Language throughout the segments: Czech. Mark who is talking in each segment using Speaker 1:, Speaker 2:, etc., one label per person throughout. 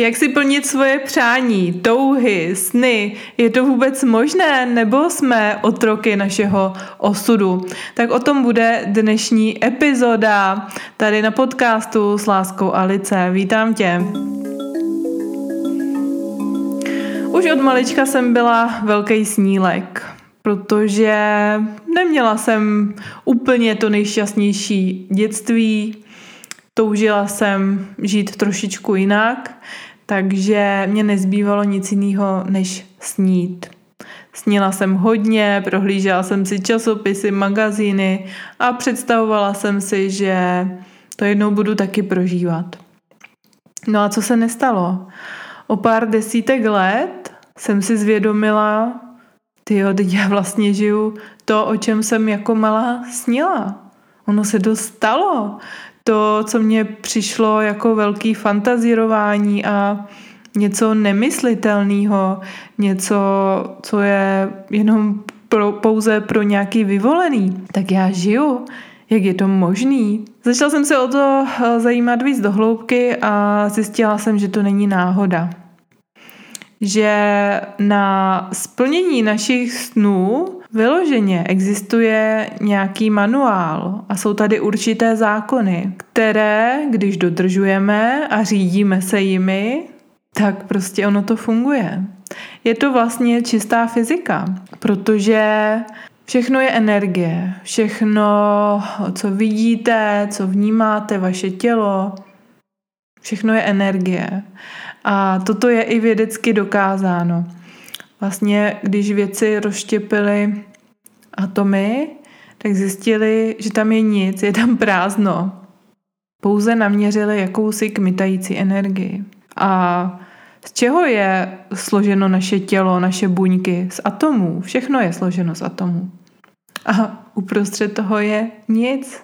Speaker 1: Jak si plnit svoje přání, touhy, sny? Je to vůbec možné, nebo jsme otroky našeho osudu? Tak o tom bude dnešní epizoda tady na podcastu s Láskou Alice. Vítám tě. Už od malička jsem byla velký snílek, protože neměla jsem úplně to nejšťastnější dětství, toužila jsem žít trošičku jinak, takže mě nezbývalo nic jiného, než snít. Snila jsem hodně, prohlížela jsem si časopisy, magazíny a představovala jsem si, že to jednou budu taky prožívat. No a co se nestalo? O pár desítek let jsem si zvědomila, ty teď já vlastně žiju to, o čem jsem jako malá snila. Ono se to stalo to, co mě přišlo jako velký fantazírování a něco nemyslitelného, něco, co je jenom pro, pouze pro nějaký vyvolený, tak já žiju. Jak je to možný? Začala jsem se o to eh, zajímat víc do hloubky a zjistila jsem, že to není náhoda. Že na splnění našich snů Vyloženě existuje nějaký manuál a jsou tady určité zákony, které, když dodržujeme a řídíme se jimi, tak prostě ono to funguje. Je to vlastně čistá fyzika, protože všechno je energie. Všechno, co vidíte, co vnímáte, vaše tělo, všechno je energie. A toto je i vědecky dokázáno. Vlastně, když věci rozštěpily atomy, tak zjistili, že tam je nic, je tam prázdno. Pouze naměřili jakousi kmitající energii. A z čeho je složeno naše tělo, naše buňky? Z atomů. Všechno je složeno z atomů. A uprostřed toho je nic.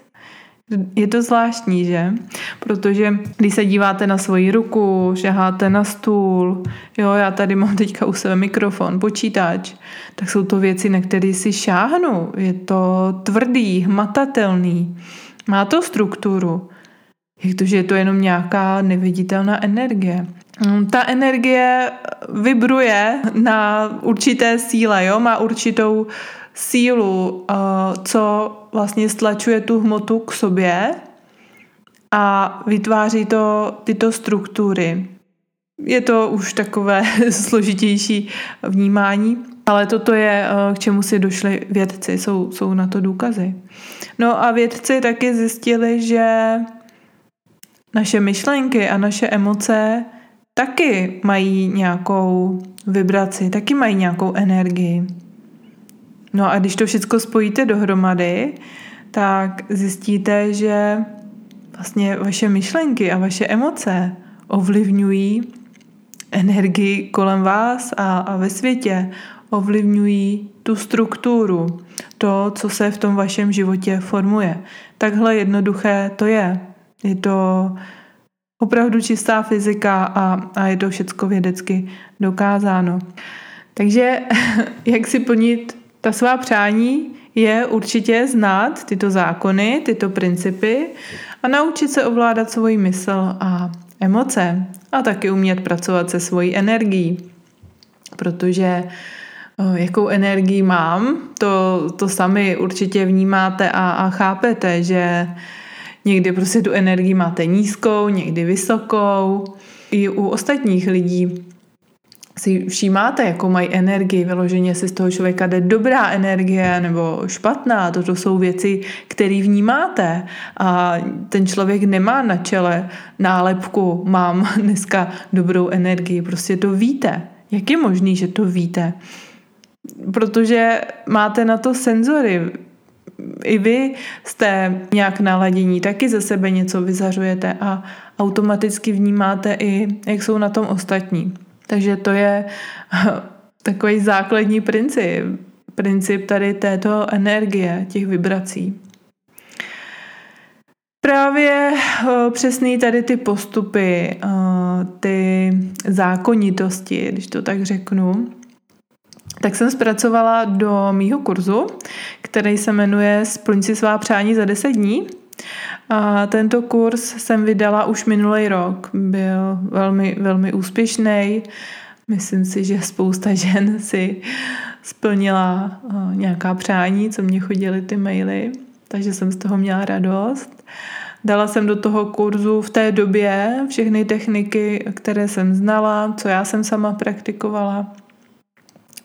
Speaker 1: Je to zvláštní, že? Protože když se díváte na svoji ruku, šaháte na stůl, jo, já tady mám teďka u sebe mikrofon, počítač, tak jsou to věci, na které si šáhnu. Je to tvrdý, hmatatelný, má to strukturu. Jak to, že je to jenom nějaká neviditelná energie. Mm, ta energie vibruje na určité síle, jo? má určitou sílu, eh, co vlastně stlačuje tu hmotu k sobě a vytváří to tyto struktury. Je to už takové složitější vnímání, ale toto je, eh, k čemu si došli vědci, jsou, jsou na to důkazy. No a vědci taky zjistili, že naše myšlenky a naše emoce taky mají nějakou vibraci, taky mají nějakou energii. No a když to všechno spojíte dohromady, tak zjistíte, že vlastně vaše myšlenky a vaše emoce ovlivňují energii kolem vás a, a ve světě, ovlivňují tu strukturu, to, co se v tom vašem životě formuje. Takhle jednoduché to je. Je to opravdu čistá fyzika a, a je to všecko vědecky dokázáno. Takže jak si plnit ta svá přání je určitě znát tyto zákony, tyto principy a naučit se ovládat svoji mysl a emoce a taky umět pracovat se svojí energií. Protože jakou energii mám, to, to sami určitě vnímáte a, a chápete, že někdy prostě tu energii máte nízkou, někdy vysokou. I u ostatních lidí si všímáte, jakou mají energii, vyloženě si z toho člověka jde dobrá energie nebo špatná. Toto jsou věci, které vnímáte a ten člověk nemá na čele nálepku mám dneska dobrou energii. Prostě to víte. Jak je možný, že to víte? Protože máte na to senzory. I vy jste nějak naladění, taky ze sebe něco vyzařujete a automaticky vnímáte i, jak jsou na tom ostatní. Takže to je takový základní princip. Princip tady této energie, těch vibrací. Právě eh, přesný tady ty postupy, eh, ty zákonitosti, když to tak řeknu, tak jsem zpracovala do mýho kurzu, který se jmenuje Splň si svá přání za 10 dní. A tento kurz jsem vydala už minulý rok. Byl velmi, velmi úspěšný. Myslím si, že spousta žen si splnila nějaká přání, co mě chodily ty maily, takže jsem z toho měla radost. Dala jsem do toho kurzu v té době všechny techniky, které jsem znala, co já jsem sama praktikovala.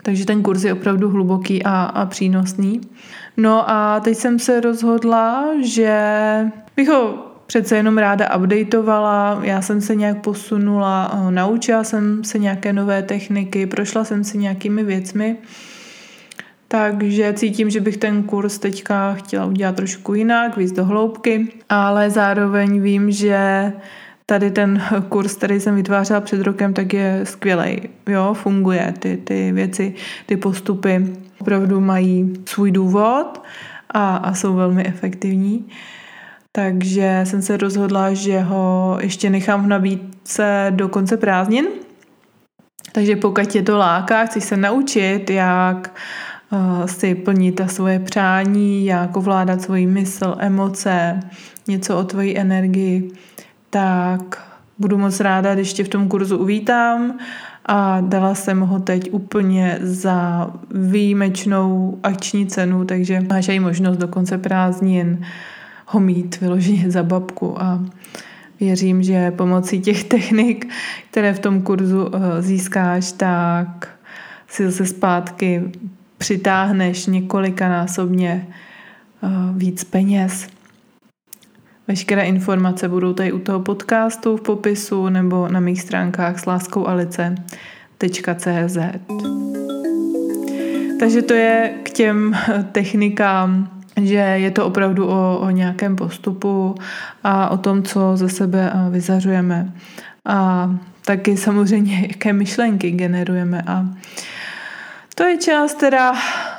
Speaker 1: Takže ten kurz je opravdu hluboký a, a přínosný. No a teď jsem se rozhodla, že bych ho přece jenom ráda updateovala, já jsem se nějak posunula, naučila jsem se nějaké nové techniky, prošla jsem si nějakými věcmi, takže cítím, že bych ten kurz teďka chtěla udělat trošku jinak, víc do hloubky, ale zároveň vím, že tady ten kurz, který jsem vytvářela před rokem, tak je skvělý. Jo, funguje. Ty, ty věci, ty postupy opravdu mají svůj důvod a, a jsou velmi efektivní. Takže jsem se rozhodla, že ho ještě nechám v nabídce do konce prázdnin. Takže pokud tě to láká, chci se naučit, jak uh, si plnit ta svoje přání, jak ovládat svoji mysl, emoce, něco o tvoji energii, tak budu moc ráda, když tě v tom kurzu uvítám a dala jsem ho teď úplně za výjimečnou akční cenu, takže máš i možnost do konce prázdnin ho mít vyloženě za babku a věřím, že pomocí těch technik, které v tom kurzu eh, získáš, tak si zase zpátky přitáhneš několikanásobně eh, víc peněz. Veškeré informace budou tady u toho podcastu v popisu nebo na mých stránkách s láskou alice.cz Takže to je k těm technikám, že je to opravdu o, o nějakém postupu a o tom, co ze sebe vyzařujeme. A taky samozřejmě, jaké myšlenky generujeme. A to je část, která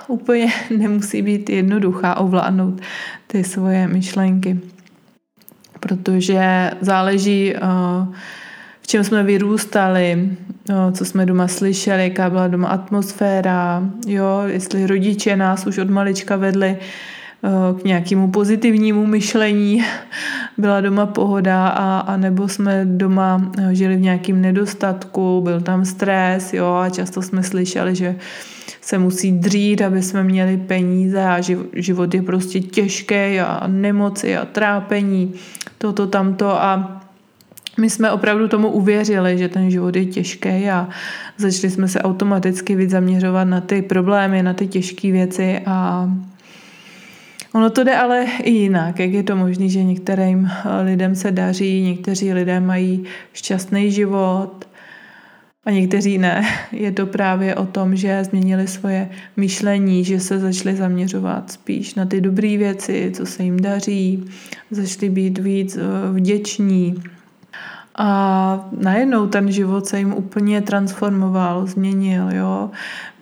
Speaker 1: úplně nemusí být jednoduchá ovládnout ty svoje myšlenky protože záleží, eh, v čem jsme vyrůstali, eh, co jsme doma slyšeli, jaká byla doma atmosféra, jo, jestli rodiče nás už od malička vedli k nějakému pozitivnímu myšlení, byla doma pohoda a, a nebo jsme doma žili v nějakém nedostatku, byl tam stres, jo, a často jsme slyšeli, že se musí dřít, aby jsme měli peníze a život je prostě těžký a nemoci a trápení, toto, tamto. A my jsme opravdu tomu uvěřili, že ten život je těžký a začali jsme se automaticky víc zaměřovat na ty problémy, na ty těžké věci a Ono to jde ale i jinak. Jak je to možné, že některým lidem se daří, někteří lidé mají šťastný život, a někteří ne. Je to právě o tom, že změnili svoje myšlení, že se začali zaměřovat spíš na ty dobré věci, co se jim daří, začali být víc eh, vděční. A najednou ten život se jim úplně transformoval, změnil, jo.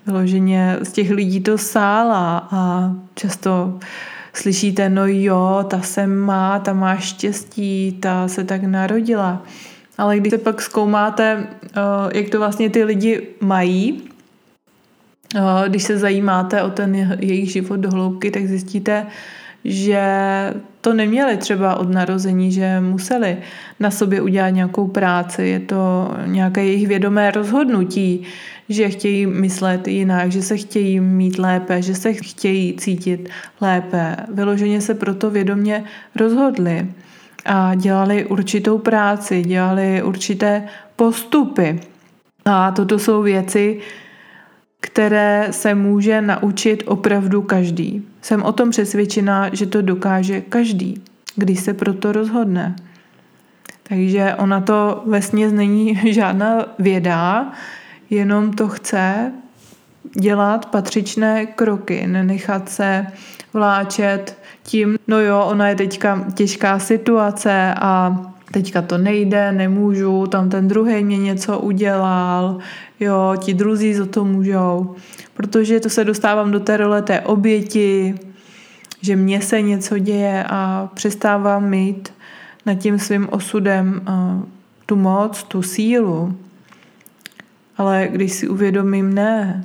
Speaker 1: Vyloženě z těch lidí to sála a často slyšíte, no jo, ta se má, ta má štěstí, ta se tak narodila. Ale když se pak zkoumáte, eh, jak to vlastně ty lidi mají, eh, když se zajímáte o ten jejich život do hloubky, tak zjistíte, že to neměli třeba od narození, že museli na sobě udělat nějakou práci. Je to nějaké jejich vědomé rozhodnutí, že chtějí myslet jinak, že se chtějí mít lépe, že se chtějí cítit lépe. Vyloženě se proto vědomě rozhodli a dělali určitou práci, dělali určité postupy. A toto jsou věci, které se může naučit opravdu každý. Jsem o tom přesvědčená, že to dokáže každý, když se proto rozhodne. Takže ona to vesměs není žádná věda, jenom to chce dělat patřičné kroky, nenechat se vláčet tím, no jo, ona je teďka těžká situace a teďka to nejde, nemůžu, tam ten druhý mě něco udělal, jo, ti druzí za to můžou. Protože to se dostávám do té role té oběti, že mně se něco děje a přestávám mít nad tím svým osudem tu moc, tu sílu. Ale když si uvědomím, ne,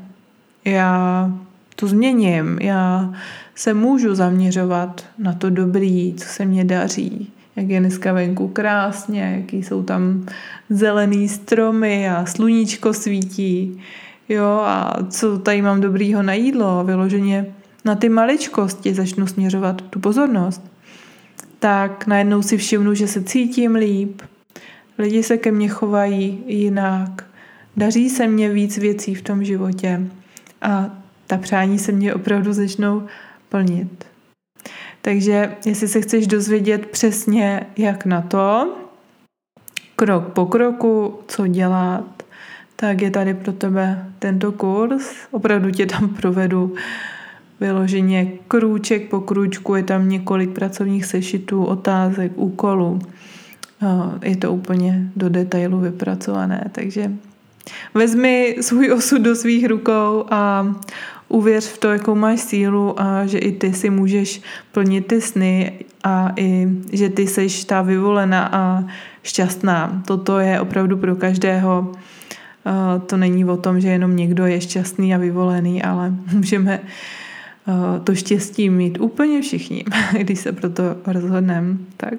Speaker 1: já to změním. Já se můžu zaměřovat na to dobrý, co se mě daří, jak je dneska venku krásně, jaký jsou tam zelený stromy a sluníčko svítí. Jo, a co tady mám dobrýho na jídlo, vyloženě na ty maličkosti začnu směřovat tu pozornost, tak najednou si všimnu, že se cítím líp, lidi se ke mně chovají jinak, daří se mně víc věcí v tom životě a ta přání se mě opravdu začnou plnit. Takže jestli se chceš dozvědět přesně, jak na to, krok po kroku, co dělat, tak je tady pro tebe tento kurz. Opravdu tě tam provedu vyloženě krůček po krůčku, je tam několik pracovních sešitů, otázek, úkolů. Je to úplně do detailu vypracované, takže vezmi svůj osud do svých rukou a uvěř v to, jakou máš sílu a že i ty si můžeš plnit ty sny a i, že ty seš ta vyvolená a šťastná. Toto je opravdu pro každého. To není o tom, že jenom někdo je šťastný a vyvolený, ale můžeme to štěstí mít úplně všichni, když se pro to rozhodneme. Tak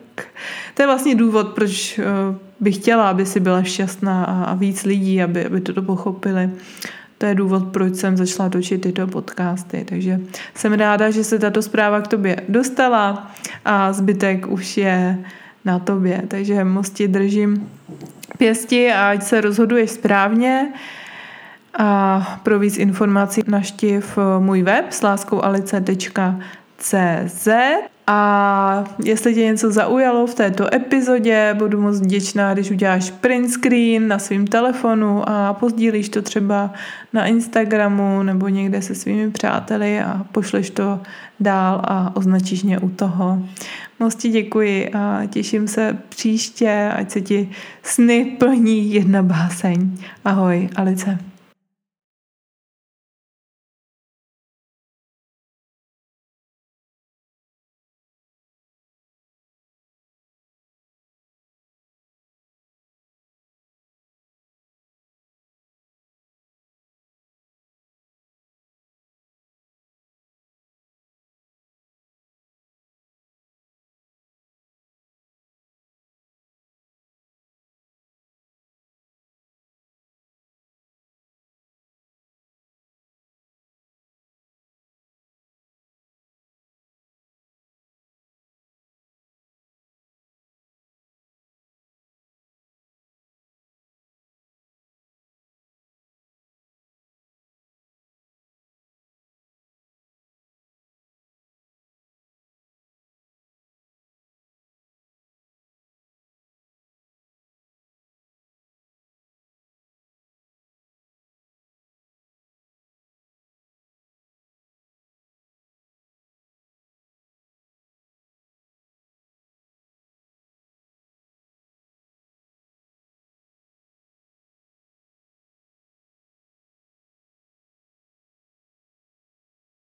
Speaker 1: to je vlastně důvod, proč bych chtěla, aby si byla šťastná a víc lidí, aby, aby to pochopili. To je důvod, proč jsem začala točit tyto podcasty. Takže jsem ráda, že se tato zpráva k tobě dostala a zbytek už je na tobě. Takže moc ti držím pěsti a ať se rozhoduješ správně. A pro víc informací naštiv můj web sláskou.alice.cz a jestli tě něco zaujalo v této epizodě, budu moc vděčná, když uděláš print screen na svém telefonu a pozdílíš to třeba na Instagramu nebo někde se svými přáteli a pošleš to dál a označíš mě u toho. Moc ti děkuji a těším se příště, ať se ti sny plní jedna báseň. Ahoj, Alice.